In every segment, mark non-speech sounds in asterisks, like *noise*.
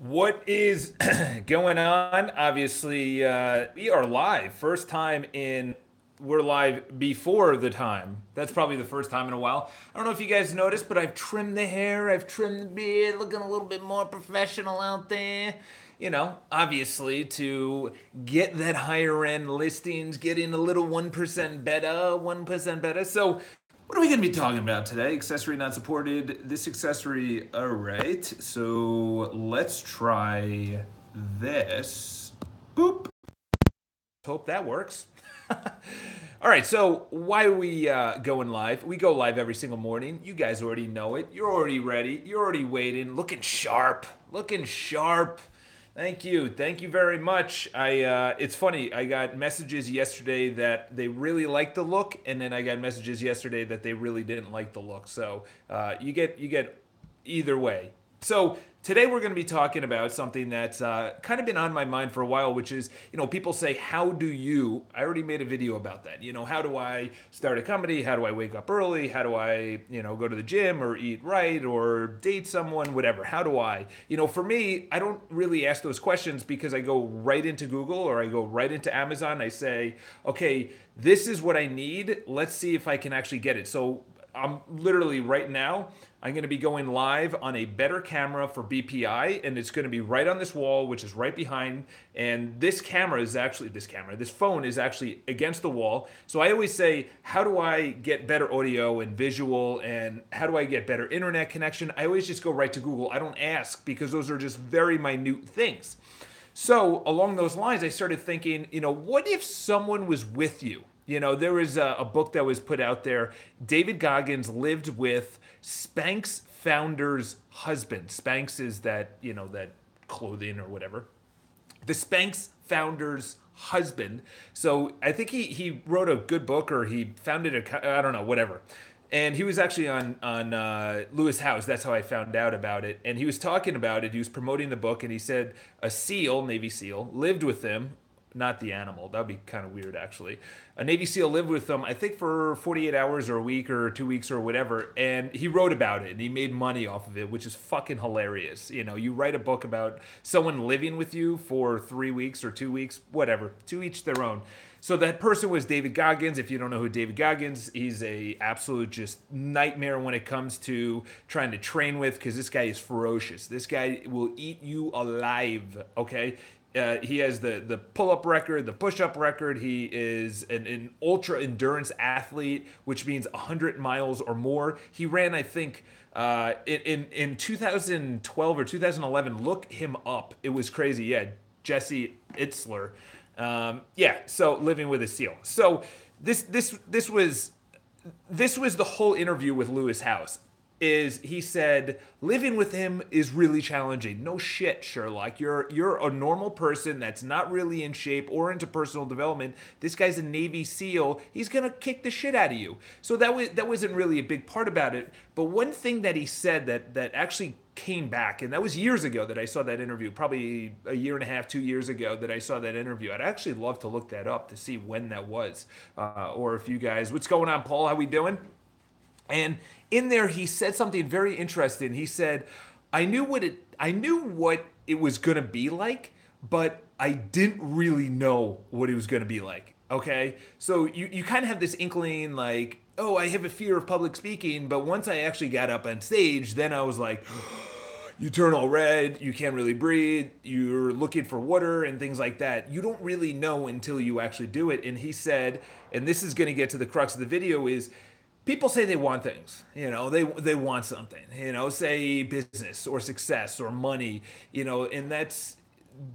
What is *clears throat* going on? Obviously, uh, we are live. First time in, we're live before the time. That's probably the first time in a while. I don't know if you guys noticed, but I've trimmed the hair, I've trimmed the beard, looking a little bit more professional out there. You know, obviously, to get that higher end listings, getting a little 1% better, 1% better. So, what are we going to be talking about today? Accessory not supported. This accessory, all right. So let's try this. Boop. Hope that works. *laughs* all right. So why are we uh, going live? We go live every single morning. You guys already know it. You're already ready. You're already waiting, looking sharp, looking sharp. Thank you. Thank you very much. I uh, it's funny. I got messages yesterday that they really liked the look, and then I got messages yesterday that they really didn't like the look. So uh, you get you get either way. So Today we're going to be talking about something that's uh, kind of been on my mind for a while, which is, you know, people say, how do you, I already made a video about that. You know, how do I start a company? How do I wake up early? How do I, you know, go to the gym or eat right or date someone, whatever? How do I? You know, for me, I don't really ask those questions because I go right into Google or I go right into Amazon. I say, okay, this is what I need. Let's see if I can actually get it. So I'm literally right now I'm going to be going live on a better camera for BPI, and it's going to be right on this wall, which is right behind. And this camera is actually this camera, this phone is actually against the wall. So I always say, how do I get better audio and visual, and how do I get better internet connection? I always just go right to Google. I don't ask because those are just very minute things. So along those lines, I started thinking, you know, what if someone was with you? You know, there was a, a book that was put out there. David Goggins lived with Spanx founder's husband. Spanx is that, you know, that clothing or whatever. The Spanx founder's husband. So I think he he wrote a good book or he founded a I don't know, whatever. And he was actually on on uh, Lewis Howes. That's how I found out about it. And he was talking about it. He was promoting the book, and he said a SEAL, Navy SEAL, lived with him not the animal. That'd be kind of weird, actually. A Navy SEAL lived with them, I think, for 48 hours or a week or two weeks or whatever. And he wrote about it and he made money off of it, which is fucking hilarious. You know, you write a book about someone living with you for three weeks or two weeks, whatever, to each their own. So that person was David Goggins. If you don't know who David Goggins, he's a absolute just nightmare when it comes to trying to train with because this guy is ferocious. This guy will eat you alive. Okay, uh, he has the the pull up record, the push up record. He is an, an ultra endurance athlete, which means 100 miles or more. He ran, I think, uh, in in 2012 or 2011. Look him up. It was crazy. Yeah, Jesse Itzler. Um, yeah, so living with a seal. So this this this was this was the whole interview with Lewis Howes is he said living with him is really challenging. No shit, Sherlock. You're you're a normal person that's not really in shape or into personal development. This guy's a Navy SEAL. He's gonna kick the shit out of you. So that was that wasn't really a big part about it. But one thing that he said that that actually came back, and that was years ago that I saw that interview, probably a year and a half, two years ago that I saw that interview. I'd actually love to look that up to see when that was, uh, or if you guys, what's going on, Paul? How we doing? And in there, he said something very interesting. He said, "I knew what it. I knew what it was going to be like, but I didn't really know what it was going to be like." Okay, so you you kind of have this inkling, like, "Oh, I have a fear of public speaking," but once I actually got up on stage, then I was like. you turn all red, you can't really breathe, you're looking for water and things like that. You don't really know until you actually do it. And he said, and this is going to get to the crux of the video is people say they want things you know they they want something you know say business or success or money you know and that's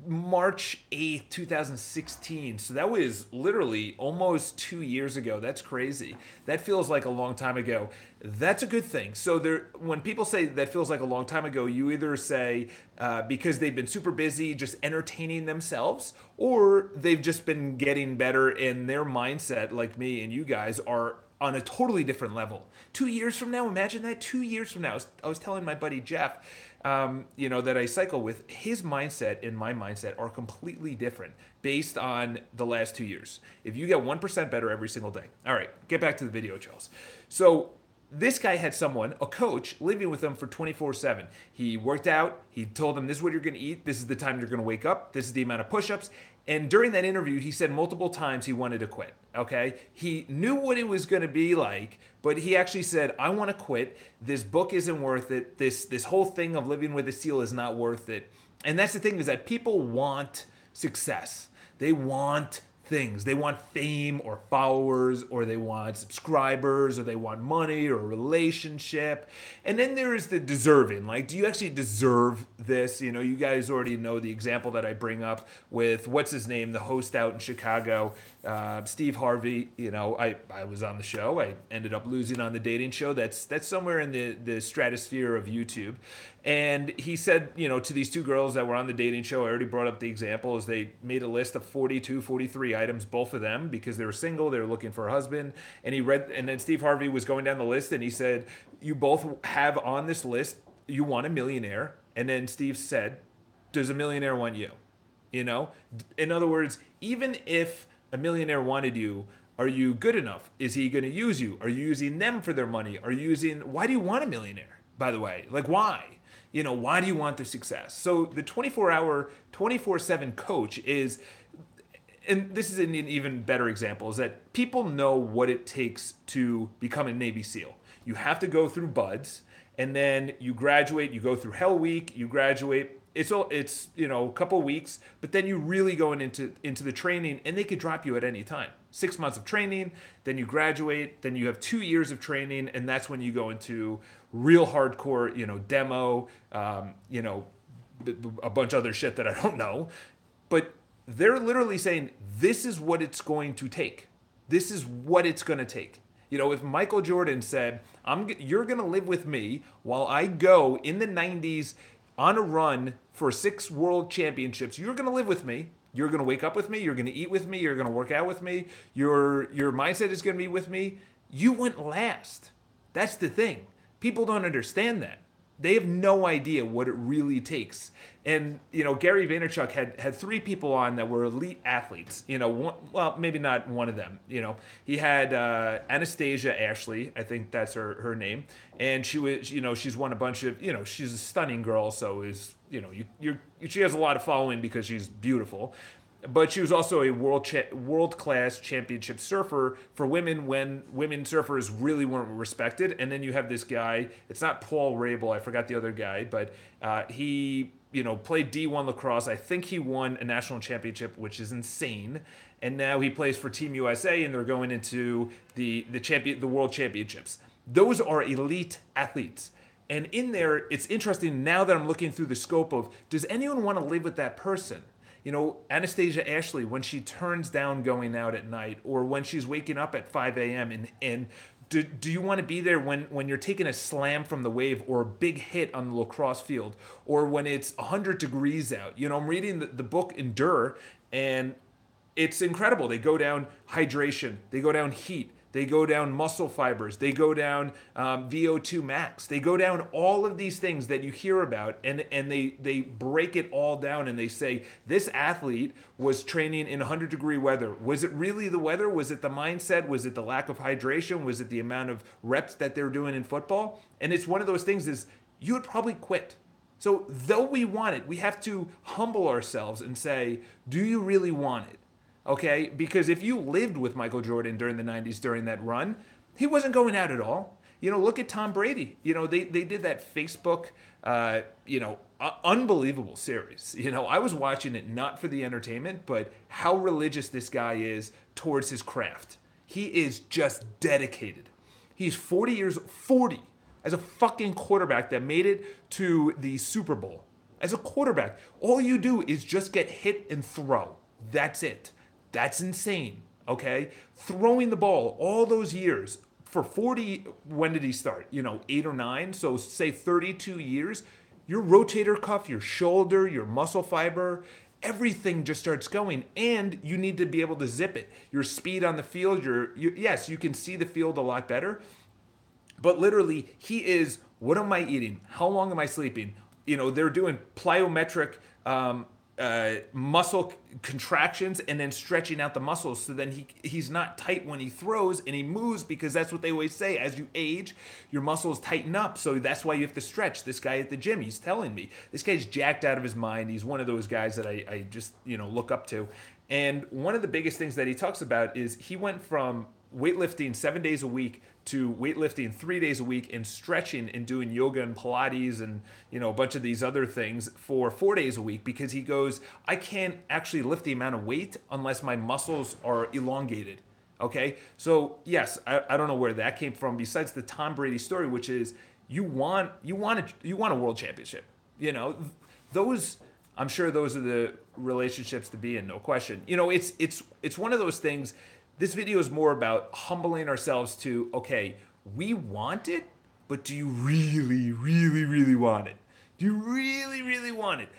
March 8th, 2016. So that was literally almost two years ago. That's crazy. That feels like a long time ago. That's a good thing. So there, when people say that feels like a long time ago, you either say uh, because they've been super busy just entertaining themselves, or they've just been getting better and their mindset, like me and you guys, are on a totally different level. Two years from now, imagine that. Two years from now, I was, I was telling my buddy Jeff, um, you know, that I cycle with, his mindset and my mindset are completely different based on the last two years. If you get 1% better every single day. All right, get back to the video, Charles. So this guy had someone, a coach, living with him for 24 7. He worked out. He told him, This is what you're going to eat. This is the time you're going to wake up. This is the amount of push ups. And during that interview, he said multiple times he wanted to quit. Okay. He knew what it was going to be like, but he actually said, I want to quit. This book isn't worth it. This, this whole thing of living with a seal is not worth it. And that's the thing is that people want success. They want things. They want fame or followers, or they want subscribers, or they want money or relationship. And then there is the deserving. Like, do you actually deserve this? You know, you guys already know the example that I bring up with what's his name, the host out in Chicago, uh, Steve Harvey. You know, I, I was on the show. I ended up losing on the dating show. That's that's somewhere in the the stratosphere of YouTube. And he said, you know, to these two girls that were on the dating show, I already brought up the example, is they made a list of 42, 43 items, both of them, because they were single, they were looking for a husband. And he read, and then Steve Harvey was going down the list and he said, You both have on this list, you want a millionaire. And then Steve said, Does a millionaire want you? You know? In other words, even if a millionaire wanted you, are you good enough? Is he going to use you? Are you using them for their money? Are you using, why do you want a millionaire, by the way? Like, why? you know why do you want the success so the 24 hour 24 7 coach is and this is an even better example is that people know what it takes to become a navy seal you have to go through BUD/S and then you graduate you go through hell week you graduate it's all it's you know a couple weeks but then you really going into into the training and they could drop you at any time. Six months of training then you graduate then you have two years of training and that's when you go into real hardcore you know demo um, you know a bunch of other shit that i *laughs* don't know. But they're literally saying this is what it's going to take. This is what it's going to take. You know if michael jordan said i'm you're going to live with me while i go in the 90s on a run for six world championships. You're going to live with me. You're going to wake up with me. You're going to eat with me. You're going to work out with me. Your your mindset is going to be with me. You went last. That's the thing. People don't understand that. They have no idea what it really takes. And you know, Gary Vaynerchuk had had three people on that were elite athletes. You know, one, well, maybe not one of them. You know, he had uh, Anastasia Ashley, I think that's her her name, and she was, you know, she's won a bunch of, you know, she's a stunning girl, so is, you know, you you she has a lot of following because she's beautiful but she was also a world cha- world class championship surfer for women when women surfers really weren't respected. And then you have this guy. It's not Paul Rabil. I forgot the other guy, but uh, he you know played D1 lacrosse. I think he won a national championship, which is insane. And now he plays for Team USA, and they're going into the the champion the world championships. Those are elite athletes. And in there, it's interesting now that I'm looking through the scope of does anyone want to live with that person? You know, Anastasia Ashley, when she turns down going out at night or when she's waking up at 5 a.m. and, and do, do you want to be there when, when you're taking a slam from the wave or a big hit on the lacrosse field or when it's 100 degrees out? You know, I'm reading the, the book Endure and it's incredible. They go down hydration, they go down heat, they go down muscle fibers, they go down um, VO2 max, they go down all of these things that you hear about, and and they they break it all down and they say this athlete was training in 100 degree weather. Was it really the weather? Was it the mindset? Was it the lack of hydration? Was it the amount of reps that they're doing in football? And it's one of those things is you would probably quit. So though we want it, we have to humble ourselves and say, do you really want it? Okay? Because if you lived with Michael Jordan during the 90s during that run, he wasn't going out at all. You know, look at Tom Brady. You know, they, they did that Facebook, uh, you know, uh, unbelievable series. You know, I was watching it not for the entertainment, but how religious this guy is towards his craft. He is just dedicated. He's 40 years, 40, as a fucking quarterback that made it to the Super Bowl. As a quarterback, all you do is just get hit and throw. That's it. That's insane. Okay. Throwing the ball all those years for 40, when did he start? You know, eight or nine. So say 32 years. Your rotator cuff, your shoulder, your muscle fiber, everything just starts going and you need to be able to zip it your speed on the field your you, yes you can see the field a lot better but literally he is what am i eating how long am i sleeping you know they're doing plyometric um, uh, muscle contractions and then stretching out the muscles so then he he's not tight when he throws and he moves because that's what they always say as you age your muscles tighten up. So that's why you have to stretch. This guy at the gym he's telling me this guy's jacked out of his mind. He's one of those guys that I, I just you know look up to. And one of the biggest things that he talks about is he went from weightlifting seven days a week to weightlifting three days a week and stretching and doing yoga and Pilates and you know a bunch of these other things for four days a week because he goes, I can't actually lift the amount of weight unless my muscles are elongated. Okay, so yes, I, I don't know where that came from. Besides the Tom Brady story, which is you want you want a, you want a world championship. You know those. I'm sure those are the relationships to be in, no question. You know, it's it's it's one of those things this video is more about humbling ourselves to, okay, we want it, but do you really, really, really want it? Do you really, really want it?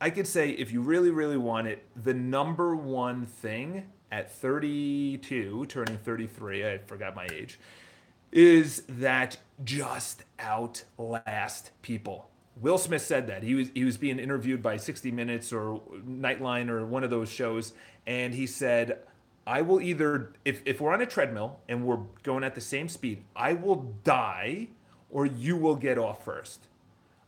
I could say if you really, really want it, the number one thing at 32, turning 33, I forgot my age, is that just outlast people. Will Smith said that. He was he was being interviewed by 60 Minutes or Nightline or one of those shows, and he said, I will either, if, if we're on a treadmill and we're going at the same speed, I will die or you will get off first.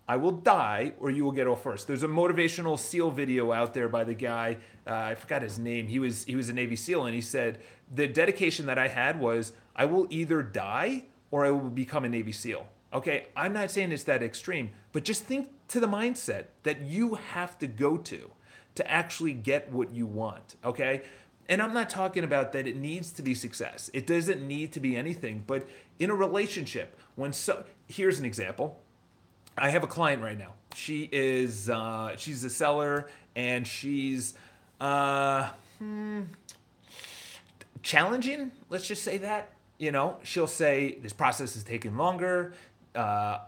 I will die or you will get off first. There's a motivational SEAL video out there by the guy. Uh, I forgot his name. He was he was a Navy SEAL and he said the dedication that I had was I will either die or I will become a Navy SEAL. Okay, I'm not saying it's that extreme, but just think to the mindset that you have to go to to actually get what you want. Okay, and I'm not talking about that it needs to be success. It doesn't need to be anything. But in a relationship, when so, here's an example. I have a client right now. She is uh, she's a seller and she's uh, hmm, challenging. Let's just say that. You know, she'll say this process is taking longer. Uh,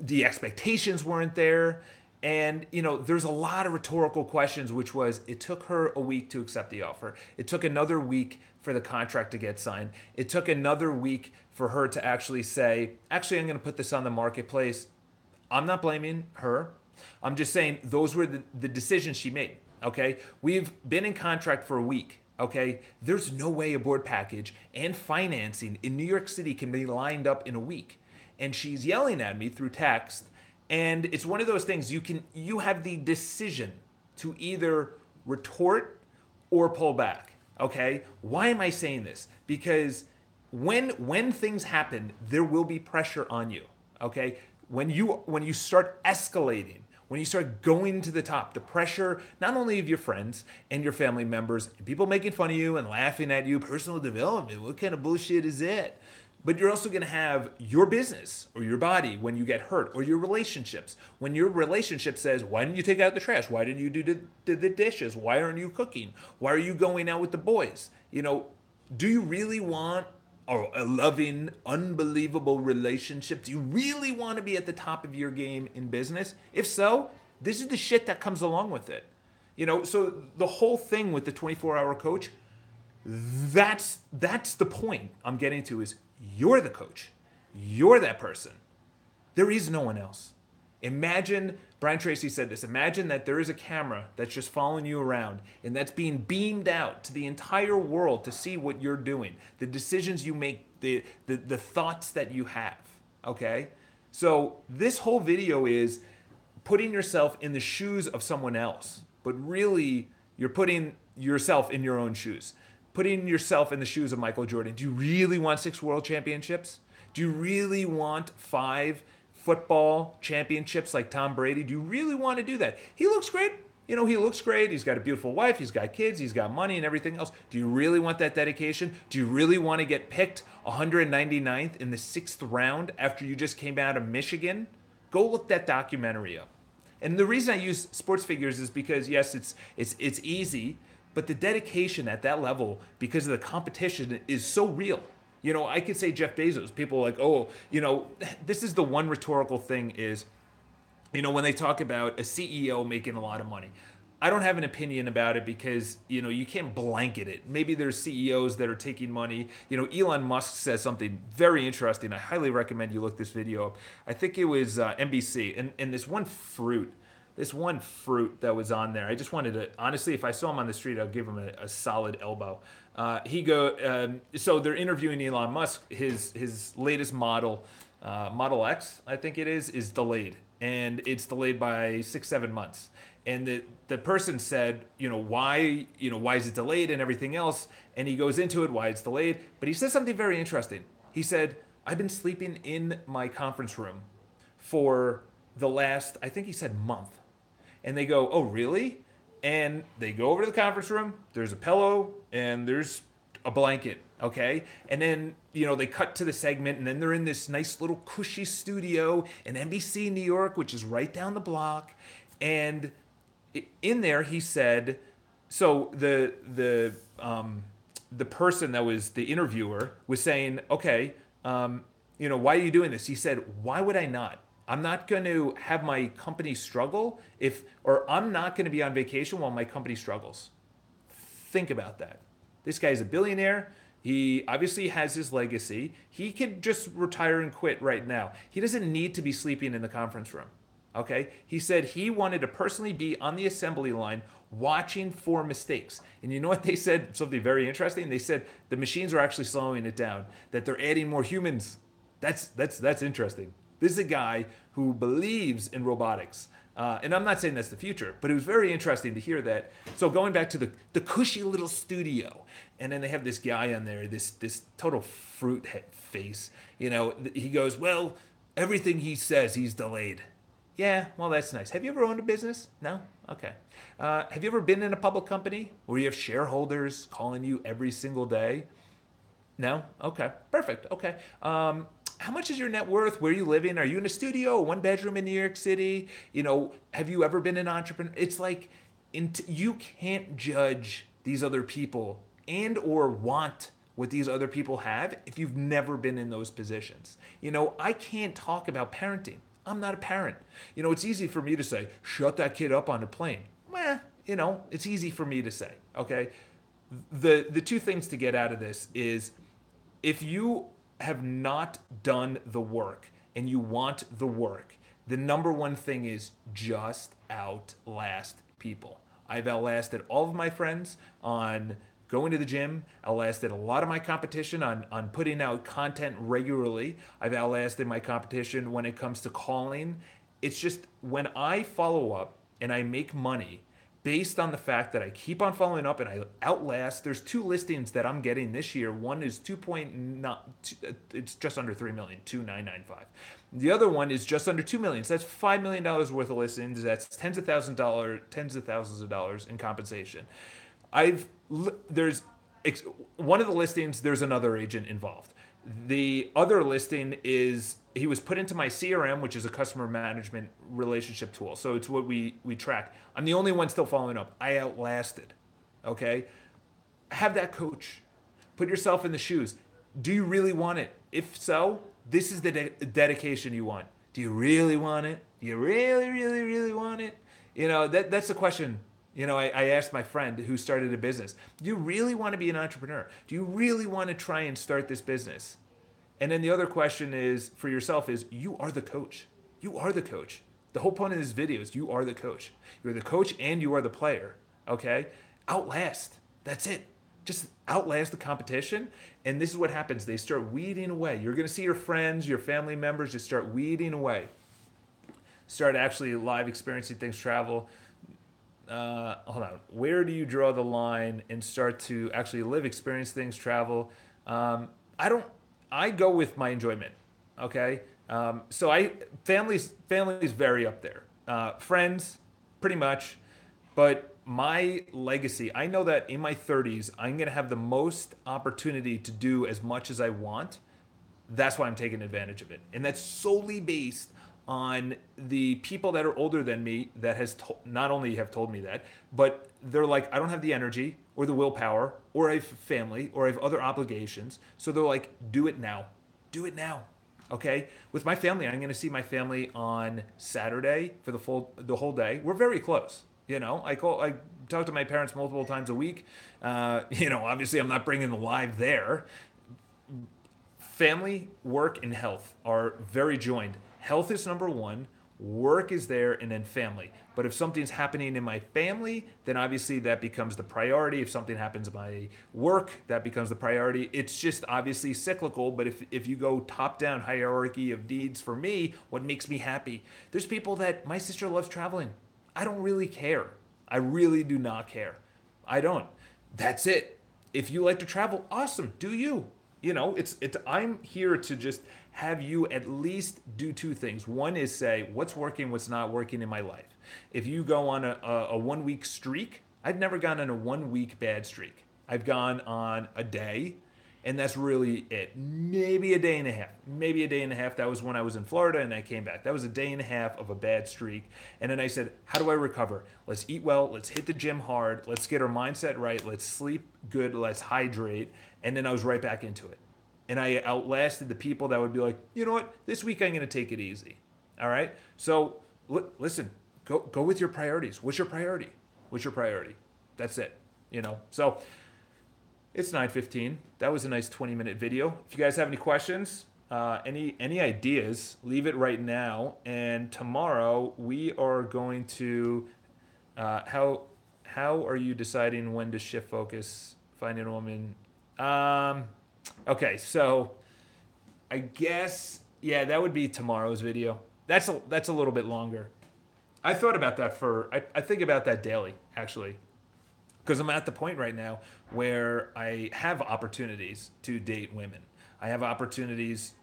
the expectations weren't there and, you know, there's a lot of rhetorical questions, which was it took her a week to accept the offer. It took another week for the contract to get signed. It took another week for her to actually say, actually, I'm going to put this on the marketplace. I'm not blaming her. I'm just saying those were the, the decisions she made. Okay. We've been in contract for a week. Okay. There's no way a board package and financing in New York City can be lined up in a week. And she's yelling at me through text and it's one of those things you can you have the decision to either retort or pull back okay? Why am i saying this? Because when when things happen there will be pressure on you okay? When you when you start escalating when you start going to the top the pressure not only of your friends and your family members people making fun of you and laughing at you personal development what kind of bullshit is it but you're also going to have your business or your body when you get hurt or your relationships. When your relationship says why didn't you take out the trash? Why didn't you do the, the dishes? Why aren't you cooking? Why are you going out with the boys? You know do you really want a loving unbelievable relationship? Do you really want to be at the top of your game in business? If so this is the shit that comes along with it. You know so the whole thing with the 24 hour coach that's that's the point i'm getting to is you're the coach. You're that person. There is no one else. Imagine, Brian Tracy said this imagine that there is a camera that's just following you around and that's being beamed out to the entire world to see what you're doing, the decisions you make, the, the, the thoughts that you have. Okay? So, this whole video is putting yourself in the shoes of someone else, but really, you're putting yourself in your own shoes putting yourself in the shoes of Michael Jordan. Do you really want six world championships? Do you really want five football championships like Tom Brady? Do you really want to do that? He looks great. You know, he looks great. He's got a beautiful wife. He's got kids. He's got money and everything else. Do you really want that dedication? Do you really want to get picked 199th in the sixth round after you just came out of Michigan? Go look that documentary up. And the reason I use sports figures is because yes, it's it's it's easy but the dedication at that level, because of the competition, is so real. You know, I could say Jeff Bezos. People like, oh, you know, *laughs* this is the one rhetorical thing is, you know, when they talk about a CEO making a lot of money. I don't have an opinion about it because you know you can't blanket it. Maybe there's CEOs that are taking money. You know, Elon Musk says something very interesting. I highly recommend you look this video up. I think it was uh, NBC, and and this one fruit this one fruit that was on there. I just wanted to honestly, if I saw him on the street, I'd give him a, a solid elbow. Uh, he go um, so they're interviewing Elon Musk. His his latest model, uh, Model X, I think it is, is delayed, and it's delayed by six seven months. And the the person said, you know, why you know why is it delayed and everything else, and he goes into it why it's delayed. But he says something very interesting. He said, I've been sleeping in my conference room for the last I think he said month, and they go, oh really? and they go over to the conference room. There's a pillow and there's a blanket. Okay. And then, you know, they cut to the segment and then they're in this nice little cushy studio in NBC New York, which is right down the block. And in there, he said, so the, the, um, the person that was the interviewer was saying, okay, um, you know, why are you doing this? He said, why would I not? I'm not going to have my company struggle if, or I'm not going to be on vacation while my company struggles. Think about that. This guy's a billionaire. He obviously has his legacy. He could just retire and quit right now. He doesn't need to be sleeping in the conference room. Okay? He said he wanted to personally be on the assembly line watching for mistakes. And you know what they said? Something very interesting. They said the machines are actually slowing it down, that they're adding more humans. That's that's that's interesting. This is a guy who believes in robotics. Uh, and I'm not saying that's the future, but it was very interesting to hear that. So going back to the, the cushy little studio, and then they have this guy on there, this this total fruit face. You know, he goes, well, everything he says, he's delayed. Yeah, well, that's nice. Have you ever owned a business? No? Okay. Uh, have you ever been in a public company where you have shareholders calling you every single day? No? Okay. Perfect. Okay. Um, how much is your net worth? Where are you living? Are you in a studio, one bedroom in New York City? You know, have you ever been an entrepreneur? It's like you can't judge these other people and or want what these other people have if you've never been in those positions. You know, I can't talk about parenting. I'm not a parent. You know, it's easy for me to say, shut that kid up on a plane. Well, you know, it's easy for me to say, okay? The the two things to get out of this is if you have not done the work and you want the work, the number one thing is just outlast people. I've outlasted all of my friends on going to the gym. I've outlasted a lot of my competition on, on putting out content regularly. I've outlasted my competition when it comes to calling. It's just when I follow up and I make money based on the fact that I keep on following up and I outlast. There's two listings that I'm getting this year. One is 2.9, uh, it's just under 3 million, 2,995. The other one is just under 2 million. So that's $5 million worth of listings. That's tens of thousands of dollars, tens of thousands of dollars in compensation. I've, there's, one of the listings, there's another agent involved. The other listing is he was put into my CRM, which is a customer management relationship tool. So it's what we we track. I'm the only one still following up. I outlasted. Okay, have that coach. Put yourself in the shoes. Do you really want it? If so, this is the de- dedication you want. Do you really want it? Do you really, really, really want it? You know that that's the question. You know, I, I asked my friend who started a business. Do you really want to be an entrepreneur? Do you really want to try and start this business? And then the other question is for yourself is you are the coach. You are the coach. The whole point of this video is you are the coach. You're the coach and you are the player. Okay? Outlast. That's it. Just outlast the competition. And this is what happens. They start weeding away. You're going to see your friends, your family members just start weeding away. Start actually live experiencing things travel. Uh, hold on. Where do you draw the line and start to actually live, experience things, travel? Um, I don't I go with my enjoyment. Okay. Um, so I families families vary up there. Uh, friends, pretty much, but my legacy. I know that in my 30s, I'm gonna have the most opportunity to do as much as I want. That's why I'm taking advantage of it, and that's solely based on the people that are older than me that has to- not only have told me that, but they're like, I don't have the energy or the willpower, or I have family, or I have other obligations. So they're like, do it now. Do it now. Okay. With my family, I'm going to see my family on Saturday for the full the whole day. We're very close. You know, I call I talk to my parents multiple times a week. Uh, *laughs* you know, obviously, I'm not bringing the live there. Family, work, and health are very joined health is number one Work is there and then family. But if something's happening in my family, then obviously that becomes the priority. If something happens in my work, that becomes the priority. It's just obviously cyclical. But if, if you go top down hierarchy of needs for me, what makes me happy? There's people that my sister loves traveling. I don't really care. I really do not care. I don't. That's it. If you like to travel, awesome. Do you? You know, it's it's I'm here to just have you at least do two things. One is say what's working, what's not working in my life. If you go on a, a, a one week streak, I've never gone on a one week bad streak. I've gone on a day, and that's really it. Maybe a day and a half. Maybe a day and a half. That was when I was in Florida and I came back. That was a day and a half of a bad streak. And then I said, How do I recover? Let's eat well. Let's hit the gym hard. Let's get our mindset right. Let's sleep good. Let's hydrate. And then I was right back into it and I outlasted the people that would be like, you know what, this week I'm going to take it easy. All right. So l- listen, go go with your priorities. What's your priority? What's your priority? That's it. You know. So it's 9:15. That was a nice 20 minute video. If you guys have any questions, uh, any any ideas, leave it right now. And tomorrow we are going to uh, how how are you deciding when to shift focus? Finding a woman. Um, Okay, so I guess yeah, that would be tomorrow's video. That's a that's a little bit longer. I thought about that for I, I think about that daily actually. Because I'm at the point right now where I have opportunities to date women. I have opportunities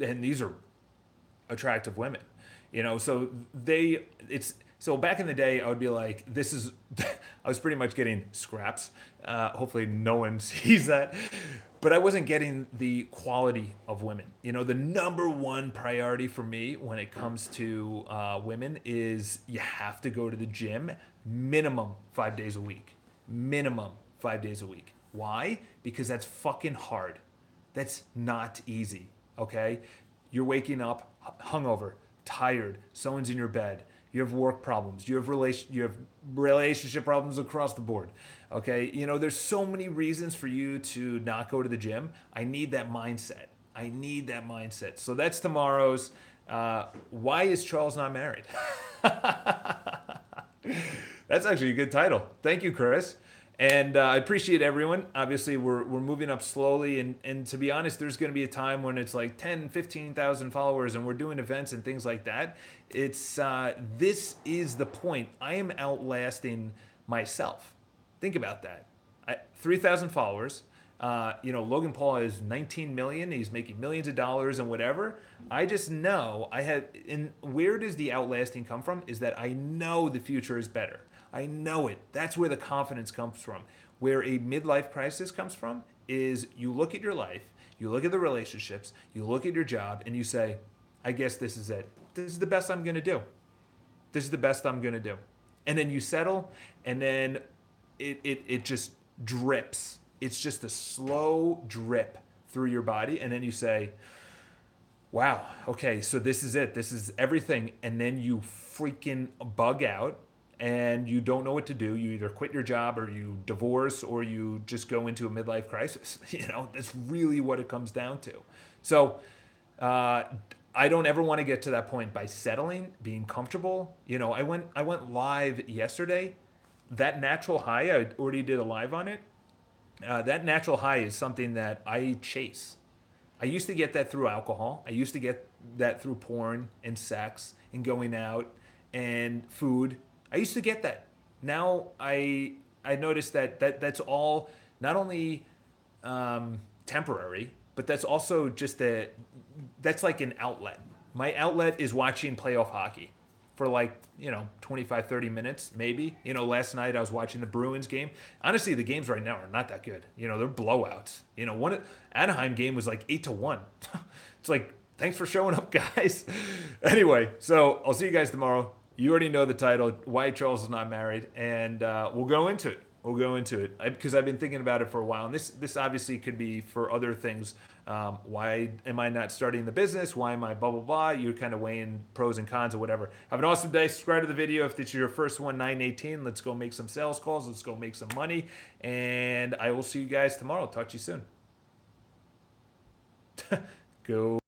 and these are attractive women. You know, so they it's so back in the day, I would be like, this is, *laughs* I was pretty much getting scraps. Uh, hopefully, no one *laughs* sees that but I wasn't getting the quality of women. You know, the number one priority for me when it comes to uh, women is you have to go to the gym minimum five days a week. Minimum five days a week. Why? Because that's fucking hard. That's not easy. Okay? You're waking up hungover, tired, someone's in your bed, you have work problems, you have relation, you have relationship problems across the board. Okay, you know, there's so many reasons for you to not go to the gym. I need that mindset. I need that mindset. So that's tomorrow's. Uh, why is Charles not married? *laughs* that's actually a good title. Thank you, Chris. And uh, I appreciate everyone. Obviously, we're, we're moving up slowly. And, and to be honest, there's going to be a time when it's like 10, 15,000 followers and we're doing events and things like that. It's uh, this is the point. I am outlasting myself. Think about that. 3,000 followers. Uh, you know, Logan Paul is 19 million. He's making millions of dollars and whatever. I just know I have. And where does the outlasting come from? Is that I know the future is better. I know it. That's where the confidence comes from. Where a midlife crisis comes from is you look at your life, you look at the relationships, you look at your job, and you say, I guess this is it. This is the best I'm going to do. This is the best I'm going to do. And then you settle, and then it, it, it just drips. It's just a slow drip through your body. And then you say, wow, okay, so this is it. This is everything. And then you freaking bug out and you don't know what to do. You either quit your job or you divorce or you just go into a midlife crisis. *laughs* You know, that's really what it comes down to. So, uh, I don't ever want to get to that point by settling, being comfortable. You know, I went I went live yesterday that natural high, I already did a live on it. Uh, that natural high is something that I chase. I used to get that through alcohol. I used to get that through porn and sex and going out and food. I used to get that. Now I I noticed that that that's all not only um, temporary, but that's also just a that's like an outlet. My outlet is watching playoff hockey for like you know 25 30 minutes maybe. You know last night i was watching the bruins game. Honestly the games right now are not that good. You know they're blowouts. You know one anaheim game was like 8 to 1 *laughs* it's like thanks for showing up *laughs* guys. Anyway so i'll see you guys tomorrow you already know the title why charles is not married and uh, we'll go into it we'll go into it because i've been thinking about it for a while and this this obviously could be for other things um, why am I not starting the business? Why am I blah, blah, blah? You're kind of weighing pros and cons or whatever. Have an awesome day. Subscribe to the video. If it's your first one, 918, let's go make some sales calls. Let's go make some money. And I will see you guys tomorrow. Talk to you soon. *laughs* go.